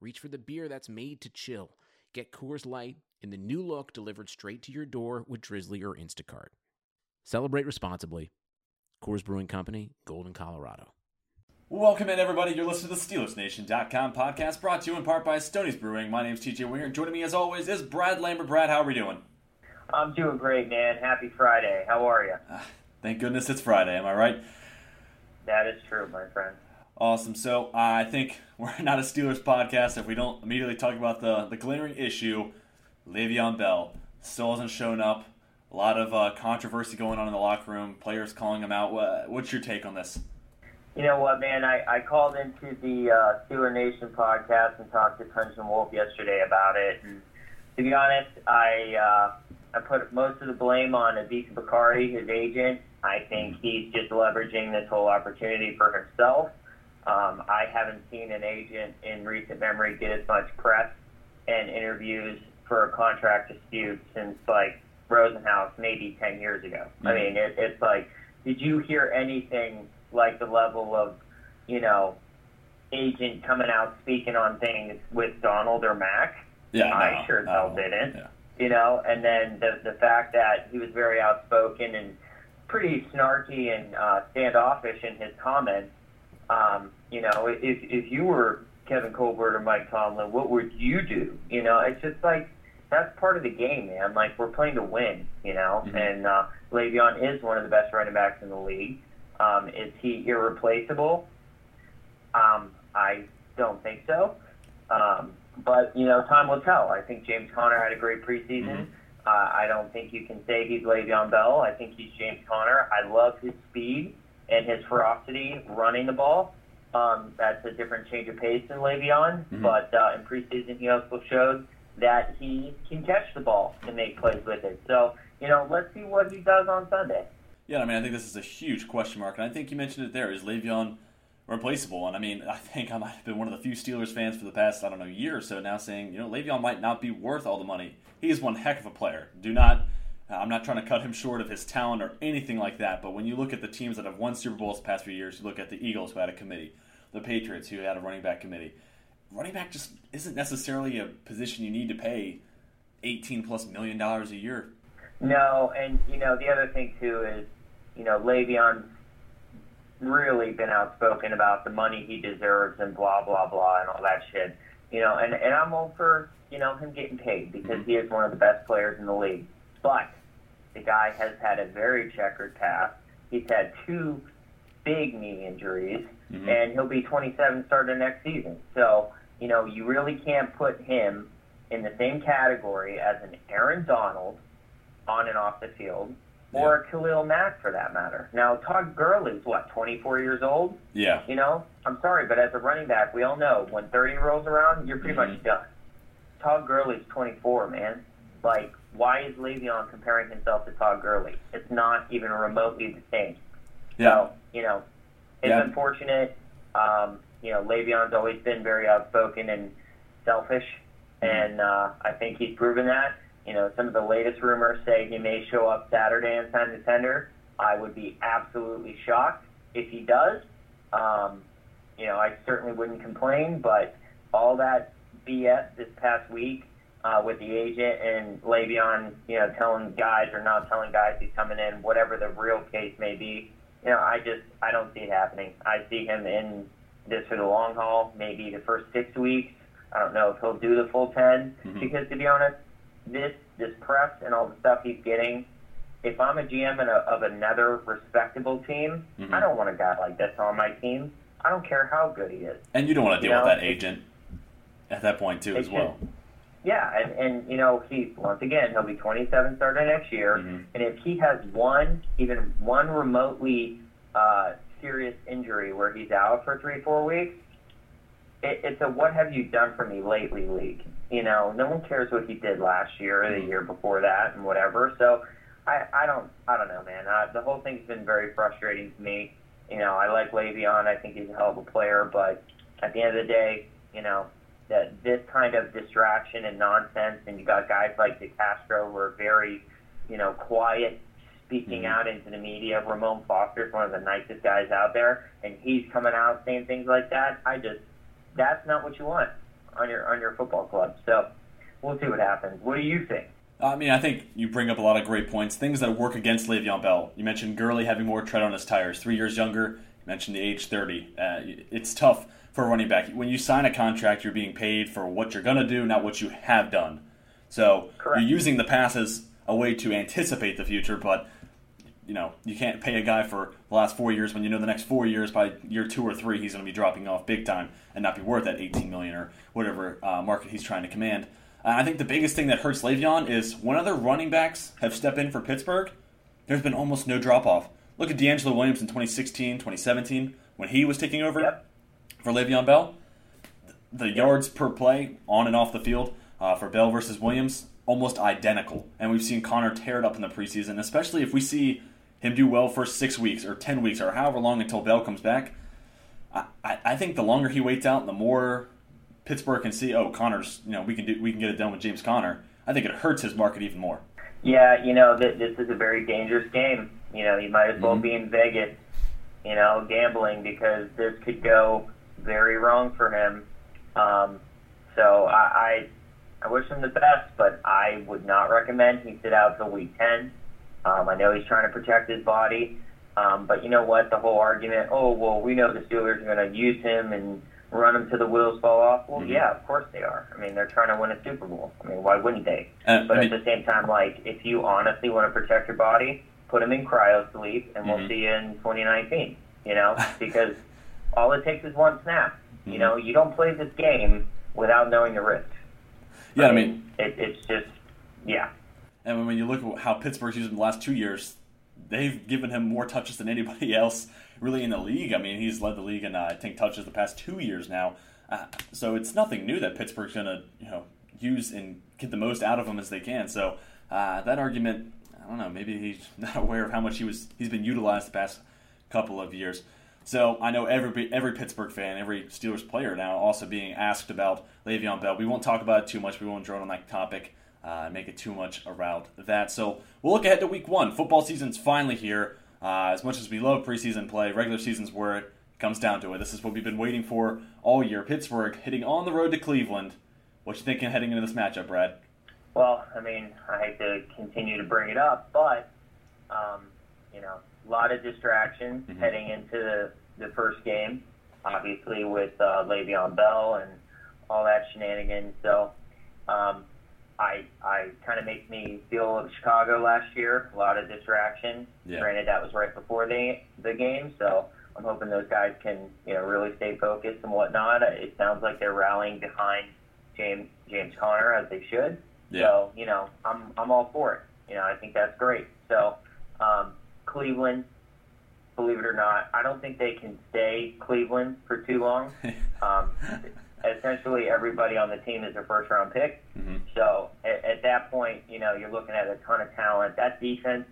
reach for the beer that's made to chill. Get Coors Light in the new look delivered straight to your door with Drizly or Instacart. Celebrate responsibly. Coors Brewing Company, Golden, Colorado. Welcome in, everybody. You're listening to the SteelersNation.com podcast brought to you in part by Stoney's Brewing. My name's TJ Winger. Joining me, as always, is Brad Lambert. Brad, how are we doing? I'm doing great, man. Happy Friday. How are you? Uh, thank goodness it's Friday. Am I right? That is true, my friend. Awesome. So uh, I think we're not a Steelers podcast if we don't immediately talk about the, the glaring issue. Le'Veon Bell still hasn't shown up. A lot of uh, controversy going on in the locker room. Players calling him out. What's your take on this? You know what, man? I, I called into the uh, Steeler Nation podcast and talked to Tunch Wolf yesterday about it. And to be honest, I uh, I put most of the blame on Adisa Bakari, his agent. I think he's just leveraging this whole opportunity for himself. Um, I haven't seen an agent in recent memory get as much press and interviews for a contract dispute since like Rosenhaus maybe 10 years ago. Mm-hmm. I mean, it, it's like, did you hear anything like the level of, you know, agent coming out speaking on things with Donald or Mack? Yeah, I no, sure no, didn't. Yeah. You know, and then the the fact that he was very outspoken and pretty snarky and uh, standoffish in his comments. Um, you know, if if you were Kevin Colbert or Mike Tomlin, what would you do? You know, it's just like that's part of the game, man. Like we're playing to win, you know. Mm-hmm. And uh, Le'Veon is one of the best running backs in the league. Um, is he irreplaceable? Um, I don't think so. Um, but you know, time will tell. I think James Conner had a great preseason. Mm-hmm. Uh, I don't think you can say he's Le'Veon Bell. I think he's James Conner. I love his speed and his ferocity running the ball. Um, that's a different change of pace than Le'Veon, mm-hmm. but uh, in preseason he also showed that he can catch the ball and make plays with it. So, you know, let's see what he does on Sunday. Yeah, I mean, I think this is a huge question mark, and I think you mentioned it there. Is Le'Veon replaceable? And I mean, I think I might have been one of the few Steelers fans for the past, I don't know, year or so now saying, you know, Le'Veon might not be worth all the money. He is one heck of a player. Do not I'm not trying to cut him short of his talent or anything like that, but when you look at the teams that have won Super Bowls the past few years, you look at the Eagles, who had a committee, the Patriots, who had a running back committee. Running back just isn't necessarily a position you need to pay 18 plus million dollars a year. No, and you know the other thing too is, you know, Le'Veon's really been outspoken about the money he deserves and blah blah blah and all that shit. You know, and and I'm all for you know him getting paid because mm-hmm. he is one of the best players in the league. But the guy has had a very checkered past. He's had two big knee injuries, mm-hmm. and he'll be 27 starting next season. So, you know, you really can't put him in the same category as an Aaron Donald on and off the field, or a Khalil Mack for that matter. Now, Todd Gurley's what, 24 years old? Yeah. You know, I'm sorry, but as a running back, we all know when 30 rolls around, you're pretty mm-hmm. much done. Todd Gurley's 24, man. Like, why is Le'Veon comparing himself to Todd Gurley? It's not even remotely the same. Yeah. So, you know, it's yeah. unfortunate. Um, you know, Le'Veon's always been very outspoken and selfish, mm-hmm. and uh, I think he's proven that. You know, some of the latest rumors say he may show up Saturday and sign the tender. I would be absolutely shocked if he does. Um, you know, I certainly wouldn't complain, but all that BS this past week uh, with the agent and Le'Veon, you know, telling guys or not telling guys he's coming in, whatever the real case may be. You know, I just I don't see it happening. I see him in this for the long haul, maybe the first six weeks. I don't know if he'll do the full 10 mm-hmm. because to be honest, this this press and all the stuff he's getting. If I'm a GM a, of another respectable team, mm-hmm. I don't want a guy like this on my team. I don't care how good he is. And you don't want to deal you know? with that agent at that point too, as well. Yeah, and, and you know he once again he'll be 27 starting next year, mm-hmm. and if he has one even one remotely uh, serious injury where he's out for three four weeks, it, it's a what have you done for me lately league. You know, no one cares what he did last year or the year before that and whatever. So I, I don't I don't know, man. Uh, the whole thing's been very frustrating to me. You know, I like Le'Veon. I think he's a hell of a player, but at the end of the day, you know, that this kind of distraction and nonsense, and you got guys like DeCastro who are very, you know, quiet, speaking Mhm. out into the media. Ramon Foster is one of the nicest guys out there, and he's coming out saying things like that. I just, that's not what you want on your on your football club. So we'll see what happens. What do you think? I mean, I think you bring up a lot of great points. Things that work against Le'Veon Bell. You mentioned Gurley having more tread on his tires, three years younger. Mentioned the age 30. Uh, it's tough for a running back. When you sign a contract, you're being paid for what you're going to do, not what you have done. So Correct. you're using the pass as a way to anticipate the future, but you know you can't pay a guy for the last four years when you know the next four years by year two or three he's going to be dropping off big time and not be worth that 18 million or whatever uh, market he's trying to command. Uh, I think the biggest thing that hurts Le'Veon is when other running backs have stepped in for Pittsburgh, there's been almost no drop off. Look at DeAngelo Williams in 2016, 2017 when he was taking over Yep. for Le'Veon Bell. The yards per play on and off the field uh, for Bell versus Williams almost identical, and we've seen Conner tear it up in the preseason. Especially if we see him do well for six weeks or ten weeks or however long until Bell comes back. I, I, I think the longer he waits out, the more Pittsburgh can see. Oh, Conner's, you know, we can do, we can get it done with James Conner. I think it hurts his market even more. Yeah, you know, th- this is a very dangerous game. You know, you might as well Mhm. be in Vegas, you know, gambling because this could go very wrong for him. Um, so I, I, I wish him the best, but I would not recommend he sit out till week 10. Um, I know he's trying to protect his body, um, but you know what? The whole argument, oh, well, we know the Steelers are going to use him and run him till the wheels fall off. Well, Mhm. yeah, of course they are. I mean, they're trying to win a Super Bowl. I mean, why wouldn't they? And, But I at the same time, like if you honestly want to protect your body, put him in cryo sleep, and we'll see you in 2019. You know, because all it takes is one snap. Mhm. You know, you don't play this game without knowing the risk. yeah, I mean, it, it's just, yeah, And when you look at how Pittsburgh's used him the last two years, they've given him more touches than anybody else really in the league. I mean, he's led the league in uh, I think touches the past two years now. Uh, so it's nothing new that Pittsburgh's going to you know use and get the most out of him as they can. So uh, that argument, I don't know, maybe he's not aware of how much he was he's been utilized the past couple of years. So I know every every Pittsburgh fan, every Steelers player now also being asked about Le'Veon Bell. We won't talk about it too much. We won't drone on that topic uh, make it too much around that. So we'll look ahead to week one. Football season's finally here. Uh, as much as we love preseason play, regular season's where it comes down to it. This is what we've been waiting for all year. Pittsburgh hitting on the road to Cleveland. What you thinking heading into this matchup, Brad? Well, I mean, I hate to continue to bring it up, but um, you know, a lot of distractions Mhm. heading into the, the first game. Obviously, with uh, Le'Veon Bell and all that shenanigans. So, um, I I kind of makes me feel of Chicago last year. A lot of distraction. Yeah. Granted, that was right before the the game, so I'm hoping those guys can you know really stay focused and whatnot. It sounds like they're rallying behind James James Conner as they should. Yeah. So you know, I'm I'm all for it. You know, I think that's great. So um, Cleveland, believe it or not, I don't think they can stay Cleveland for too long. Um, essentially, everybody on the team is a first round pick. hmm So at, at that point, you know, you're looking at a ton of talent. That defense,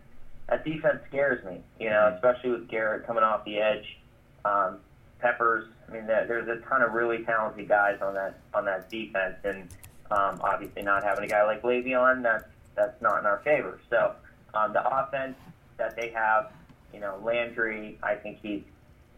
that defense scares me. You know, Mhm. especially with Garrett coming off the edge. Um, Peppers. I mean, there's a ton of really talented guys on that on that defense, and um, obviously not having a guy like Le'Veon, that's that's not in our favor. So um, the offense that they have, you know, Landry, I think he's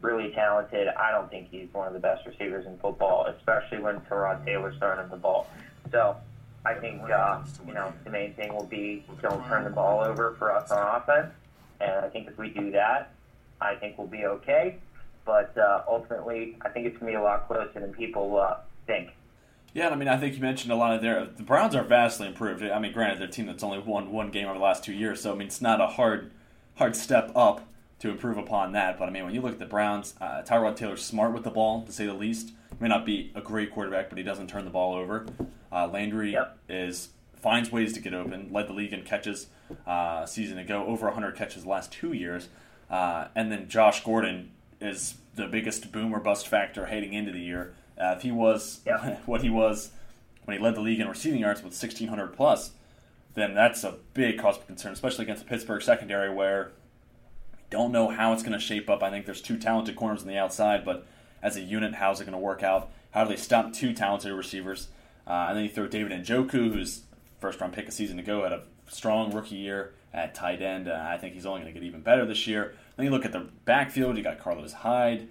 really talented. I don't think he's one of the best receivers in football, especially when Tyrod Taylor's throwing him the ball. So I think uh, you know the main thing will be don't turn the ball over for us on offense, and I think if we do that, I think we'll be okay. But uh, ultimately, I think it's gonna be a lot closer than people uh, think. Yeah, I mean, I think you mentioned a lot of their. The Browns are vastly improved. I mean, granted, they're a team that's only won one game over the last two years, so I mean, it's not a hard, hard step up to improve upon that. But I mean, when you look at the Browns, uh, Tyrod Taylor's smart with the ball, to say the least. May not be a great quarterback, but he doesn't turn the ball over. Uh, Landry Yep. is finds ways to get open. Led the league in catches uh, a season ago, over 100 catches the last two years. Uh, and then Josh Gordon is the biggest boom or bust factor heading into the year. Uh, if he was Yeah. what he was when he led the league in receiving yards with 1,600 plus, then that's a big cause for concern, especially against the Pittsburgh secondary where don't know how it's going to shape up. I think there's two talented corners on the outside, but as a unit, how's it going to work out? How do they stop two talented receivers? Uh, and then you throw David Njoku, who's first round pick a season ago, had a strong rookie year at tight end. Uh, I think he's only going to get even better this year. Then you look at the backfield. You got Carlos Hyde,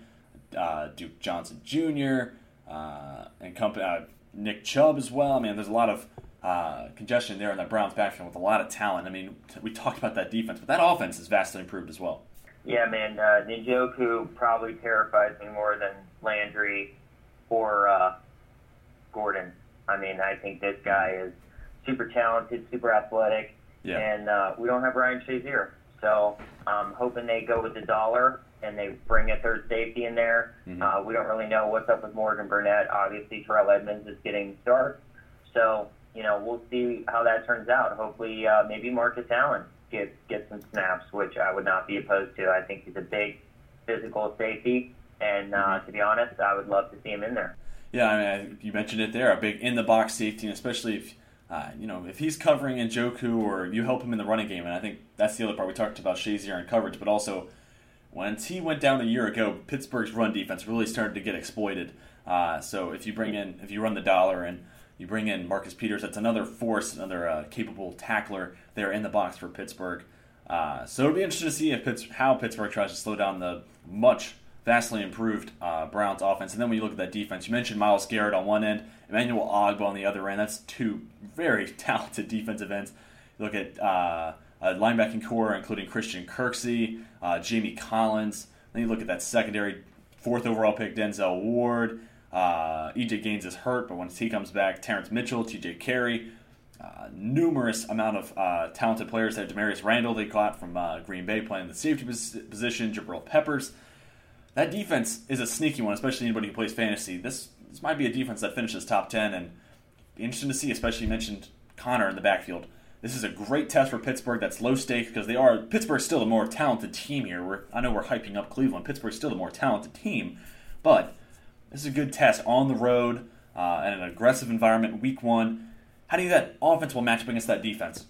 uh, Duke Johnson Jr., uh, and company, uh, Nick Chubb as well. I mean, there's a lot of uh, congestion there in that Browns backfield with a lot of talent. I mean, we talked about that defense, but that offense is vastly improved as well. Yeah, man. Uh, Njoku probably terrifies me more than Landry or uh, Gordon. I mean, I think this guy is super talented, super athletic, Yeah. and uh, we don't have Ryan Shazier. So I'm hoping they go with the dollar and they bring a third safety in there. Mhm. Uh, we don't really know what's up with Morgan Burnett. Obviously, Terrell Edmunds is getting starts. So, you know, we'll see how that turns out. Hopefully, uh, maybe Marcus Allen gets, gets some snaps, which I would not be opposed to. I think he's a big physical safety. And uh, to be honest, I would love to see him in there. Yeah, I mean, I- you mentioned it there, a big in the box safety, and especially if uh, you know if he's covering Njoku or you help him in the running game, and I think that's the other part we talked about Shazier and coverage, but also once he went down a year ago, Pittsburgh's run defense really started to get exploited. Uh, so if you bring in if you run the dollar and you bring in Marcus Peters, that's another force, another uh, capable tackler there in the box for Pittsburgh. Uh, so it'll be interesting to see if how Pittsburgh tries to slow down the much vastly improved uh, Browns offense. And then when you look at that defense, you mentioned Myles Garrett on one end, Emmanuel Ogbah on the other end. That's two very talented defensive ends. You look at uh, linebacking core, including Christian Kirksey, uh, Jamie Collins. Then you look at that secondary, fourth overall pick, Denzel Ward. Uh, EJ Gaines is hurt, but once he comes back, Terrence Mitchell, TJ Carrie, uh, numerous amount of uh, talented players there. Damarious Randall they got from uh, Green Bay playing the safety pos- position. Jabril Peppers. That defense is a sneaky one, especially anybody who plays fantasy. This this might be a defense that finishes top ten, and interesting to see. Especially you mentioned Conner in the backfield. This is a great test for Pittsburgh. That's low stakes because they are Pittsburgh's still the more talented team here. We're, I know we're hyping up Cleveland. Pittsburgh's still the more talented team, but this is a good test on the road uh, in an aggressive environment. Week one. How do you that offense will match up against that defense?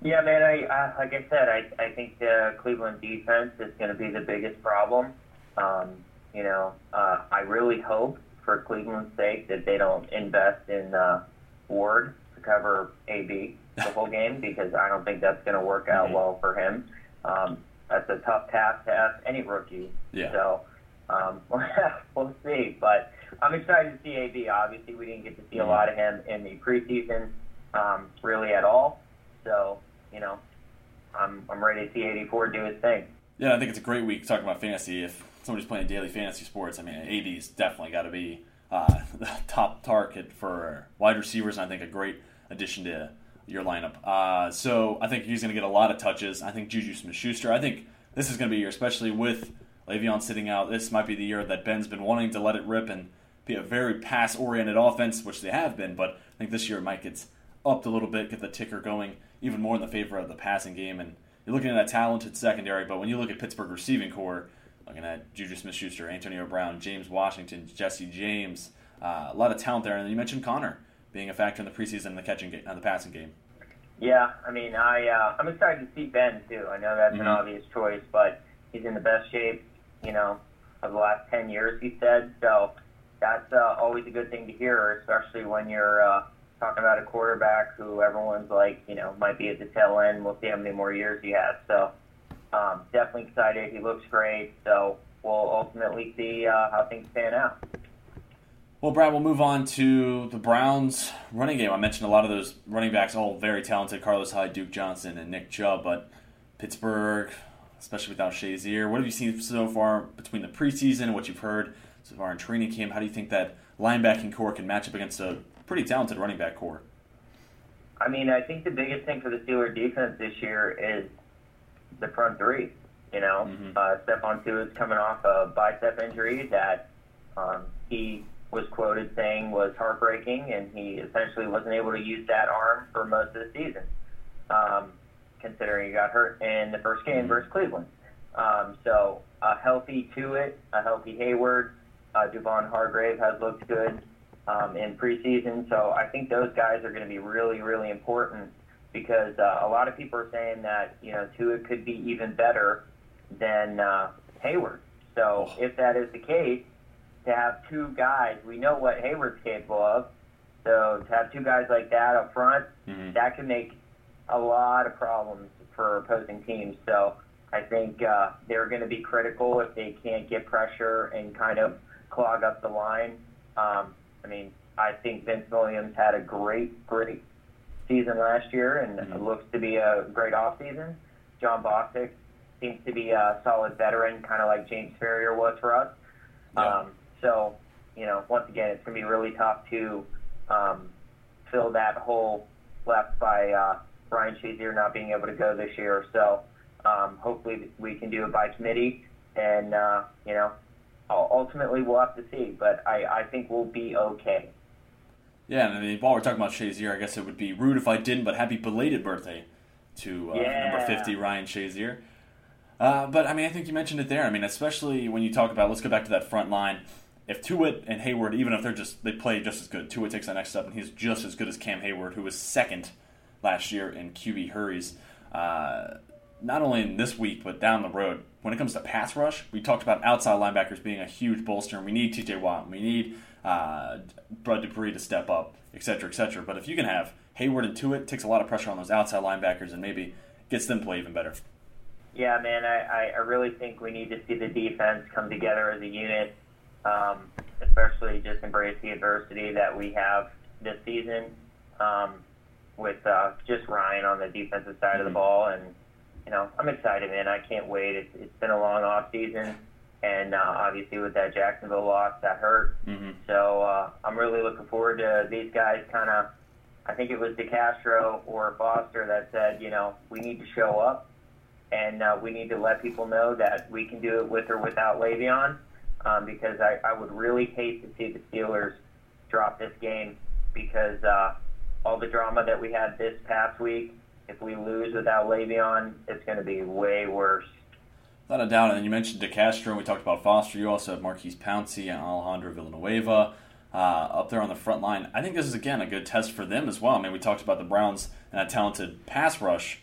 Yeah, man. I, like I said, I I think the Cleveland defense is going to be the biggest problem. Um, you know, uh, I really hope for Cleveland's sake that they don't invest in uh, Ward to cover AB the whole game because I don't think that's going to work out Mhm. well for him. Um, that's a tough task to ask any rookie. Yeah. So um, we'll see. But I'm excited to see AB. Obviously, we didn't get to see a Mhm. lot of him in the preseason, um, really at all. So you know, I'm I'm ready to see 84 do his thing. Yeah, I think it's a great week talking about fantasy. If somebody's playing daily fantasy sports, I mean, AB's definitely got to be uh, the top target for wide receivers, and I think a great addition to your lineup. Uh, so I think he's going to get a lot of touches. I think Juju Smith-Schuster. I think this is going to be your, especially with Le'Veon sitting out. This might be the year that Ben's been wanting to let it rip and be a very pass-oriented offense, which they have been. But I think this year it might get upped a little bit, get the ticker going even more in the favor of the passing game. And you're looking at a talented secondary, but when you look at Pittsburgh receiving core, looking at Juju Smith-Schuster, Antonio Brown, James Washington, Jesse James, uh, a lot of talent there. And then you mentioned Conner being a factor in the preseason and the catching game, and the passing game. Yeah, I mean, I uh, I'm excited to see Ben too. I know that's an Mhm. obvious choice, but he's in the best shape, you know, of the last 10 years. He said so. That's uh, always a good thing to hear, especially when you're uh, talking about a quarterback who everyone's like, you know, might be at the tail end. We'll see how many more years he has. So um, definitely excited. He looks great. So we'll ultimately see uh, how things pan out. Well, Brad, we'll move on to the Browns running game. I mentioned a lot of those running backs, all very talented Carlos Hyde, Duke Johnson, and Nick Chubb, but Pittsburgh, especially without Shazier, what have you seen so far between the preseason and what you've heard so far in training camp? How do you think that linebacking core can match up against a pretty talented running back core? I mean, I think the biggest thing for the Steelers defense this year is the front three. You know, Mhm. uh, Stephon coming off a bicep injury that um, he was quoted saying was heartbreaking, and he essentially wasn't able to use that arm for most of the season, um, considering he got hurt in the first game versus Cleveland. Um, so a healthy Tuitt, a healthy Heyward, Uh, Javon Hargrave has looked good um, in preseason, so I think those guys are going to be really, really important because uh, a lot of people are saying that you know Tuitt could be even better than uh, Heyward. So if that is the case, to have two guys, we know what Heyward's capable of. So to have two guys like that up front, Mhm. that could make a lot of problems for opposing teams. So I think uh, they're going to be critical if they can't get pressure and kind of clog up the line. Um, I mean, I think Vince Williams had a great, great season last year and Mhm. looks to be a great offseason. Jon Bostic seems to be a solid veteran, kind of like James Farrior was for us. Yeah. Um, so, you know, once again, it's going to be really tough to um, fill that hole left by uh, Brian Shazier not being able to go this year. So, um, hopefully, we can do it by committee, and uh, you know, ultimately we'll have to see. But I, I think we'll be okay. Yeah, and I mean, while we're talking about Shazier, I guess it would be rude if I didn't, but happy belated birthday to uh, Yeah. number 50, Ryan Shazier. Uh, but, I mean, I think you mentioned it there. I mean, especially when you talk about, let's go back to that front line. If Tuitt and Heyward, even if they're just, they play just as good, Tuitt takes that next step, and he's just as good as Cam Heyward, who was second last year in QB hurries. Uh, not only in this week, but down the road. When it comes to pass rush, we talked about outside linebackers being a huge bolster, and we need TJ Watt, we need uh, Bud Dupree to step up, et cetera, et cetera. But if you can have Heyward and Tuitt, it takes a lot of pressure on those outside linebackers and maybe gets them to play even better. Yeah, man, I, I really think we need to see the defense come together as a unit, um, especially just embrace the adversity that we have this season um, with uh, just Ryan on the defensive side of the Mhm. ball. And, you know, I'm excited, man. I can't wait. It's, it's been a long off season. And uh, obviously, with that Jacksonville loss, that hurt. Mm-hmm. So uh, I'm really looking forward to these guys kind of. I think it was DeCastro or Foster that said, you know, we need to show up and uh, we need to let people know that we can do it with or without Le'Veon um, because I, I would really hate to see the Steelers drop this game because uh, all the drama that we had this past week, if we lose without Le'Veon, it's going to be way worse. Without a doubt. And you mentioned DeCastro, and we talked about Foster. You also have Maurkice Pouncey and Alejandro Villanueva uh, up there on the front line. I think this is, again, a good test for them as well. I mean, we talked about the Browns and a talented pass rush.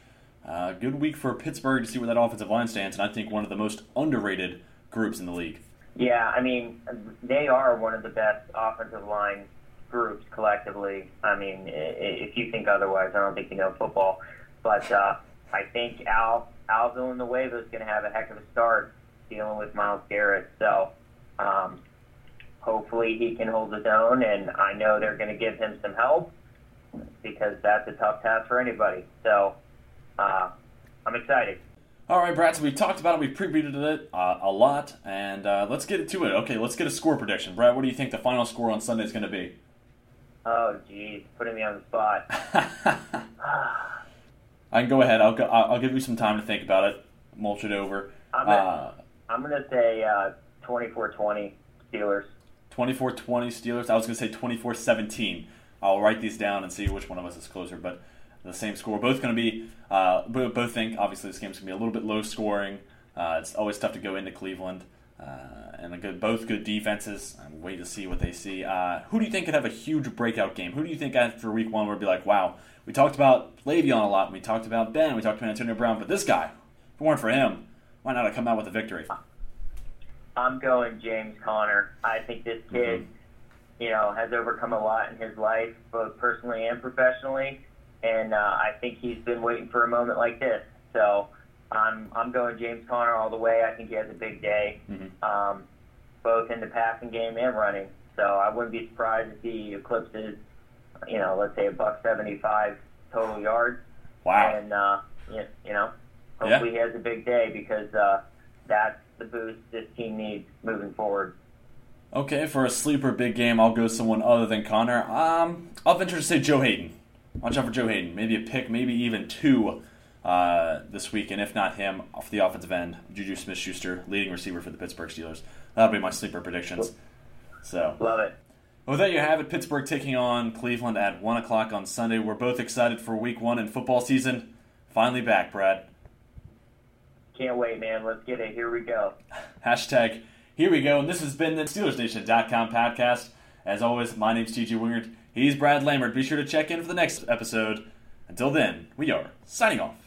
Uh, good week for Pittsburgh to see where that offensive line stands, and I think one of the most underrated groups in the league. Yeah, I mean, they are one of the best offensive line groups collectively. I mean, if you think otherwise, I don't think you know football. But uh, I think Al Al Villanueva is going to have a heck of a start dealing with Myles Garrett. So um, hopefully he can hold his own, and I know they're going to give him some help because that's a tough task for anybody. So uh, I'm excited. All right, Brad. So we've talked about it. We've previewed it uh, a lot, and uh, let's get to it. Okay, let's get a score prediction. Brad, what do you think the final score on Sunday is going to be? Oh, geez, putting me on the spot. I can go ahead. I'll go, I'll give you some time to think about it. Mulch it over. I'm gonna, Uh, I'm gonna say uh, 24-20 Steelers. 24-20 Steelers. I was going to say 24-17. I'll write these down and see which one of us is closer, but the same score. Both going to be, uh, both think, obviously, this game's going to be a little bit low scoring. Uh, it's always tough to go into Cleveland. Uh, and a good, both good defenses. I'm waiting to see what they see. Uh, who do you think could have a huge breakout game? Who do you think after week one would be like, wow, we talked about Le'Veon a lot, we talked about Ben, we talked about Antonio Brown, but this guy, if it weren't for him, why not have come out with a victory? I'm going James Conner. I think this kid, you know, has overcome a lot in his life, both personally and professionally, and uh, I think he's been waiting for a moment like this. So I'm I'm going James Conner all the way. I think he has a big day, Mhm. um, both in the passing game and running. So I wouldn't be surprised if he eclipses, you know, let's say a buck seventy-five total yards. Wow. And uh, you, you know, Yeah. hopefully he has a big day because uh, that's the boost this team needs moving forward. Okay, for a sleeper big game, I'll go someone other than Conner. Um, I'll venture to say Joe Haden. Watch out for Joe Haden. Maybe a pick, maybe even two uh, this week, and if not him, off the offensive end, Juju Smith-Schuster, leading receiver for the Pittsburgh Steelers. That'll be my sleeper predictions. So, Love it. well, there you have it. Pittsburgh taking on Cleveland at one o'clock on Sunday. We're both excited for Week One in football season. Finally back, Brad. Can't wait, man. Let's get it. Here we go. Hashtag Here we go, and this has been the SteelersNation.com podcast. As always, my name's TJ Wingard. He's Brad Lambert. Be sure to check in for the next episode. Until then, we are signing off.